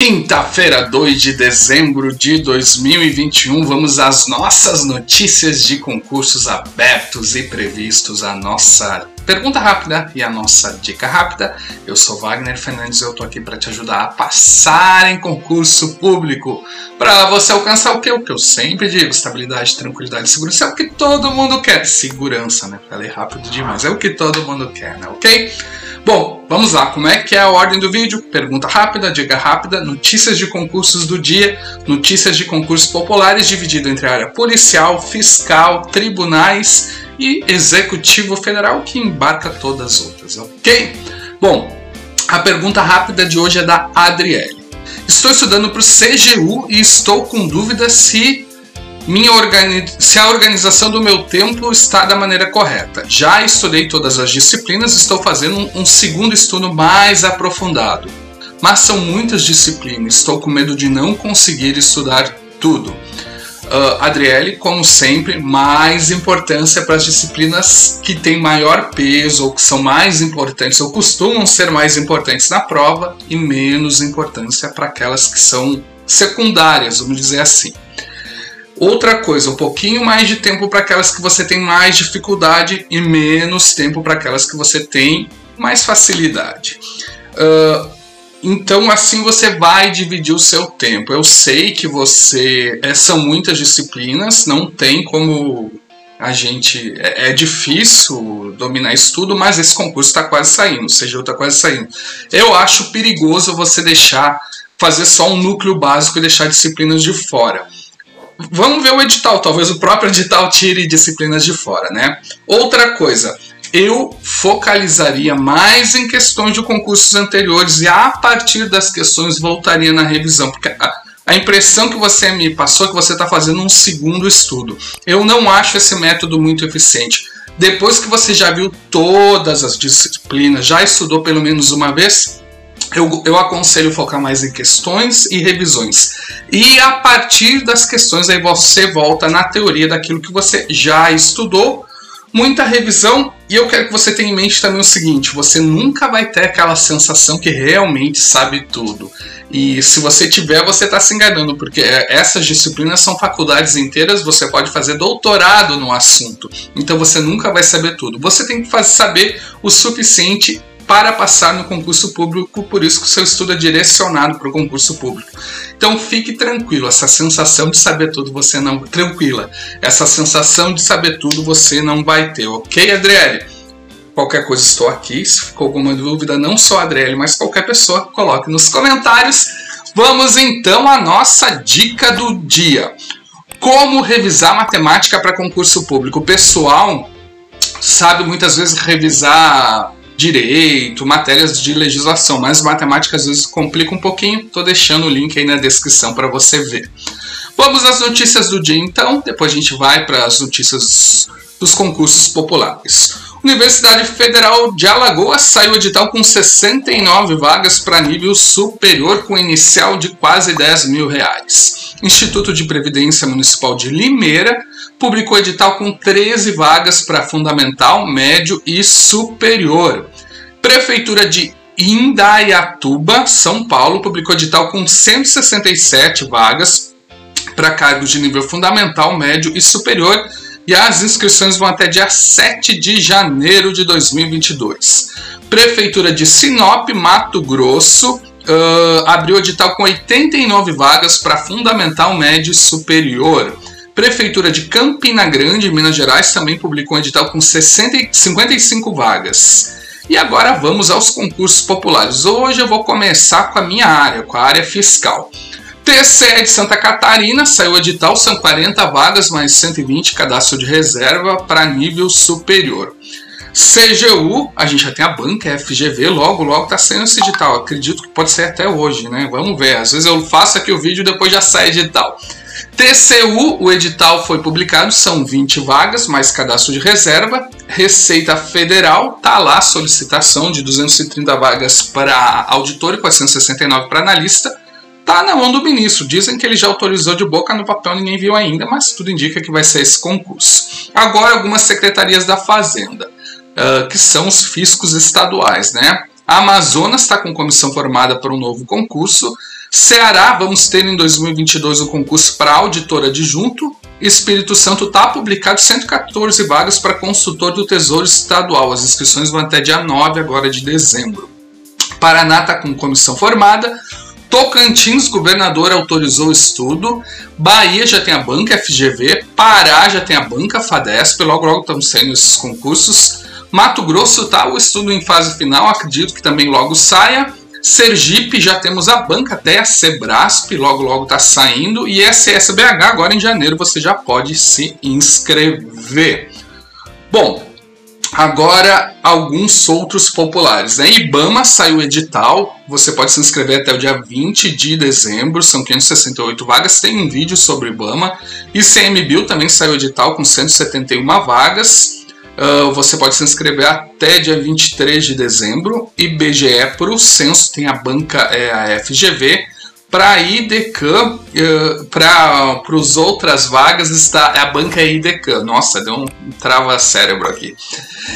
Quinta-feira, 2 de dezembro de 2021, vamos às nossas notícias de concursos abertos e previstos. A nossa pergunta rápida e a nossa dica rápida. Eu sou Wagner Fernandes e eu tô aqui para te ajudar a passar em concurso público. Para você alcançar o que? O que eu sempre digo: estabilidade, tranquilidade segurança. É o que todo mundo quer. Segurança, né? Falei rápido demais. É o que todo mundo quer, né? Ok? Bom, vamos lá. Como é que é a ordem do vídeo? Pergunta rápida, dica rápida, notícias de concursos do dia, notícias de concursos populares dividido entre a área policial, fiscal, tribunais e executivo federal que embarca todas as outras, ok? Bom, a pergunta rápida de hoje é da Adriele. Estou estudando para o CGU e estou com dúvida se minha organi se a organização do meu tempo está da maneira correta. Já estudei todas as disciplinas, estou fazendo um, um segundo estudo mais aprofundado. Mas são muitas disciplinas, estou com medo de não conseguir estudar tudo. Uh, Adriele, como sempre, mais importância para as disciplinas que têm maior peso ou que são mais importantes ou costumam ser mais importantes na prova e menos importância para aquelas que são secundárias, vamos dizer assim. Outra coisa, um pouquinho mais de tempo para aquelas que você tem mais dificuldade e menos tempo para aquelas que você tem mais facilidade. Uh, então, assim você vai dividir o seu tempo. Eu sei que você. É, são muitas disciplinas, não tem como a gente. É, é difícil dominar isso tudo, mas esse concurso está quase saindo, o CGU está quase saindo. Eu acho perigoso você deixar. fazer só um núcleo básico e deixar disciplinas de fora. Vamos ver o edital, talvez o próprio edital tire disciplinas de fora, né? Outra coisa, eu focalizaria mais em questões de concursos anteriores e a partir das questões voltaria na revisão, porque a, a impressão que você me passou é que você está fazendo um segundo estudo. Eu não acho esse método muito eficiente. Depois que você já viu todas as disciplinas, já estudou pelo menos uma vez, eu, eu aconselho focar mais em questões e revisões. E a partir das questões, aí você volta na teoria daquilo que você já estudou. Muita revisão, e eu quero que você tenha em mente também o seguinte: você nunca vai ter aquela sensação que realmente sabe tudo. E se você tiver, você está se enganando, porque essas disciplinas são faculdades inteiras, você pode fazer doutorado no assunto. Então você nunca vai saber tudo. Você tem que fazer, saber o suficiente para passar no concurso público, por isso que o seu estudo é direcionado para o concurso público. Então fique tranquilo, essa sensação de saber tudo você não. Tranquila, essa sensação de saber tudo você não vai ter, ok, Adriele? Qualquer coisa estou aqui. Se ficou alguma dúvida, não só a Adriele, mas qualquer pessoa, coloque nos comentários. Vamos então à nossa dica do dia. Como revisar matemática para concurso público? O pessoal sabe muitas vezes revisar direito, matérias de legislação, mas matemática às vezes complica um pouquinho. Estou deixando o link aí na descrição para você ver. Vamos às notícias do dia então, depois a gente vai para as notícias dos concursos populares. Universidade Federal de Alagoas saiu edital com 69 vagas para nível superior com inicial de quase 10 mil reais. Instituto de Previdência Municipal de Limeira publicou edital com 13 vagas para fundamental, médio e superior. Prefeitura de Indaiatuba, São Paulo, publicou edital com 167 vagas para cargos de nível fundamental, médio e superior, e as inscrições vão até dia 7 de janeiro de 2022. Prefeitura de Sinop, Mato Grosso, uh, abriu edital com 89 vagas para fundamental, médio e superior. Prefeitura de Campina Grande, Minas Gerais, também publicou um edital com 60, 55 vagas. E agora vamos aos concursos populares. Hoje eu vou começar com a minha área, com a área fiscal. TCE de Santa Catarina saiu edital, são 40 vagas mais 120 cadastro de reserva para nível superior. CGU, a gente já tem a banca FGV, logo, logo está saindo esse edital. Acredito que pode ser até hoje, né? Vamos ver. Às vezes eu faço aqui o vídeo e depois já sai edital. TCU, o edital foi publicado, são 20 vagas, mais cadastro de reserva. Receita Federal, tá lá a solicitação de 230 vagas para auditor e 469 para analista. Tá na mão do ministro. Dizem que ele já autorizou de boca no papel, ninguém viu ainda, mas tudo indica que vai ser esse concurso. Agora, algumas secretarias da Fazenda, uh, que são os fiscos estaduais, né? A Amazonas está com comissão formada para um novo concurso. Ceará, vamos ter em 2022 o concurso para auditor adjunto. Espírito Santo está publicado 114 vagas para consultor do Tesouro Estadual. As inscrições vão até dia 9 agora de dezembro. Paraná está com comissão formada. Tocantins, governador autorizou o estudo. Bahia já tem a banca FGV. Pará já tem a banca FADESP. Logo, logo estamos saindo esses concursos. Mato Grosso está o estudo em fase final. Acredito que também logo saia. Sergipe já temos a banca até a Sebrasp, logo logo está saindo. E SSBH agora em janeiro você já pode se inscrever. Bom, Agora, alguns outros populares. Né? IBAMA saiu edital, você pode se inscrever até o dia 20 de dezembro, são 568 vagas, tem um vídeo sobre IBAMA. ICMBio também saiu edital com 171 vagas, uh, você pode se inscrever até dia 23 de dezembro. IBGE para o censo tem a banca, é, a FGV, para a IDECAM, eh, para as outras vagas, está a banca IDECAM. Nossa, deu um trava cérebro aqui.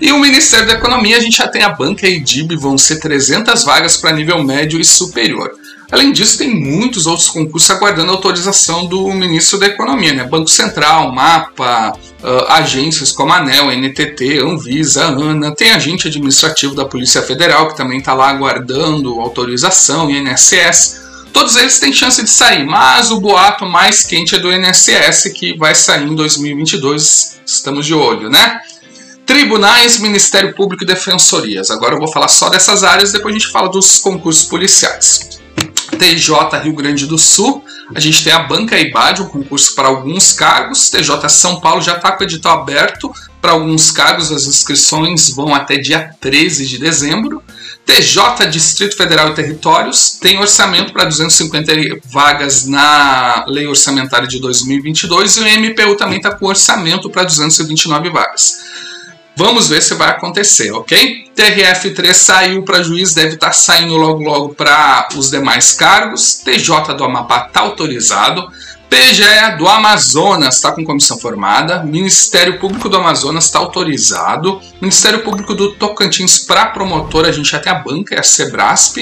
E o Ministério da Economia, a gente já tem a banca IDIB, vão ser 300 vagas para nível médio e superior. Além disso, tem muitos outros concursos aguardando autorização do Ministro da Economia, né? Banco Central, MAPA, uh, agências como a ANEL, NTT, Anvisa, ANA, tem agente administrativo da Polícia Federal que também está lá aguardando autorização, INSS. Todos eles têm chance de sair, mas o boato mais quente é do INSS, que vai sair em 2022. Estamos de olho, né? Tribunais, Ministério Público e Defensorias. Agora eu vou falar só dessas áreas, depois a gente fala dos concursos policiais. TJ Rio Grande do Sul, a gente tem a Banca IBAD, um concurso para alguns cargos. TJ São Paulo já está com o edital aberto para alguns cargos, as inscrições vão até dia 13 de dezembro. TJ Distrito Federal e Territórios tem orçamento para 250 vagas na Lei Orçamentária de 2022 e o MPU também está com orçamento para 229 vagas. Vamos ver se vai acontecer, ok? TRF3 saiu para juiz, deve estar tá saindo logo logo para os demais cargos. TJ do Amapá está autorizado. PGE do Amazonas está com comissão formada, Ministério Público do Amazonas está autorizado, Ministério Público do Tocantins para promotor, a gente já tem a banca, é a Sebrasp,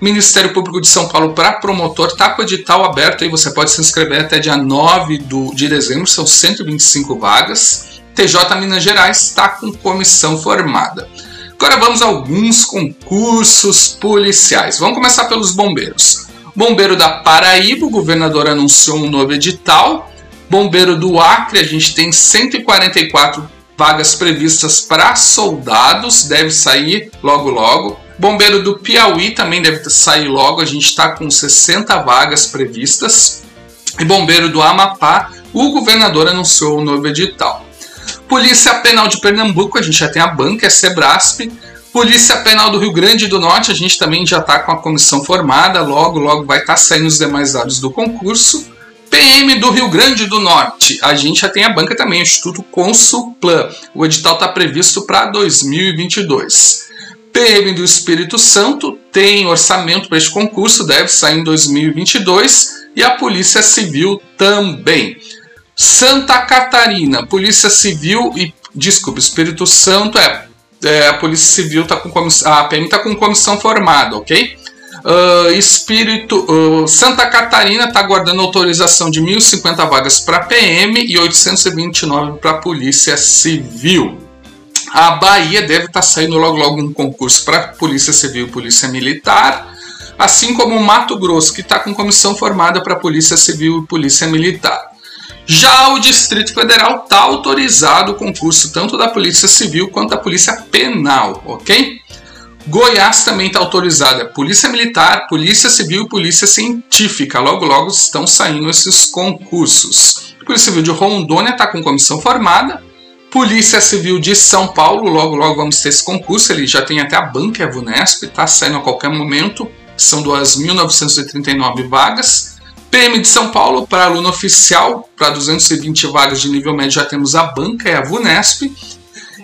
Ministério Público de São Paulo para promotor, está com o edital aberto aí, você pode se inscrever até dia 9 do, de dezembro, são 125 vagas. TJ Minas Gerais está com comissão formada. Agora vamos a alguns concursos policiais. Vamos começar pelos bombeiros. Bombeiro da Paraíba, o governador anunciou um novo edital. Bombeiro do Acre, a gente tem 144 vagas previstas para soldados, deve sair logo logo. Bombeiro do Piauí também deve sair logo, a gente está com 60 vagas previstas. E Bombeiro do Amapá, o governador anunciou um novo edital. Polícia Penal de Pernambuco, a gente já tem a banca, é Sebrasp. Polícia Penal do Rio Grande do Norte, a gente também já está com a comissão formada, logo, logo vai estar tá saindo os demais dados do concurso. PM do Rio Grande do Norte, a gente já tem a banca também, o Instituto Consulplan. O edital está previsto para 2022. PM do Espírito Santo tem orçamento para este concurso, deve sair em 2022. E a Polícia Civil também. Santa Catarina, Polícia Civil e. Desculpa, Espírito Santo é é, a Polícia Civil está com comissão, a PM está com comissão formada, ok? Uh, Espírito uh, Santa Catarina está guardando autorização de 1.050 vagas para PM e 829 para Polícia Civil. A Bahia deve estar tá saindo logo logo um concurso para Polícia Civil e Polícia Militar, assim como o Mato Grosso, que está com comissão formada para Polícia Civil e Polícia Militar. Já o Distrito Federal está autorizado o concurso tanto da Polícia Civil quanto da Polícia Penal, ok? Goiás também está autorizado, é Polícia Militar, Polícia Civil e Polícia Científica. Logo, logo estão saindo esses concursos. Polícia Civil de Rondônia está com comissão formada. Polícia Civil de São Paulo, logo, logo vamos ter esse concurso. Ele já tem até a banca, a VUNESP, está saindo a qualquer momento. São 2.939 vagas. PM de São Paulo, para aluno oficial, para 220 vagas de nível médio, já temos a banca, é a VUNESP.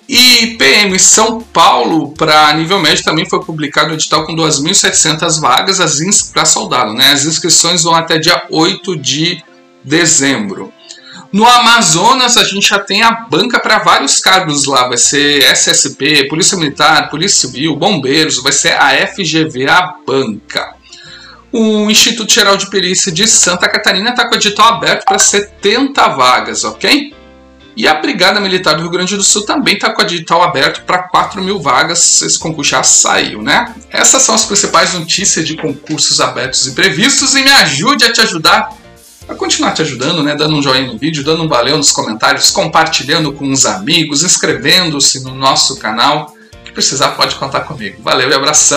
E PM São Paulo, para nível médio, também foi publicado um edital com 2.700 vagas para soldado. Né? As inscrições vão até dia 8 de dezembro. No Amazonas, a gente já tem a banca para vários cargos lá. Vai ser SSP, Polícia Militar, Polícia Civil, Bombeiros, vai ser a FGV, a banca. O Instituto Geral de Perícia de Santa Catarina está com o edital aberto para 70 vagas, ok? E a Brigada Militar do Rio Grande do Sul também está com o edital aberto para 4 mil vagas. Esse concurso já saiu, né? Essas são as principais notícias de concursos abertos e previstos. E me ajude a te ajudar a continuar te ajudando, né? Dando um joinha no vídeo, dando um valeu nos comentários, compartilhando com os amigos, inscrevendo-se no nosso canal. Que precisar pode contar comigo. Valeu e abração!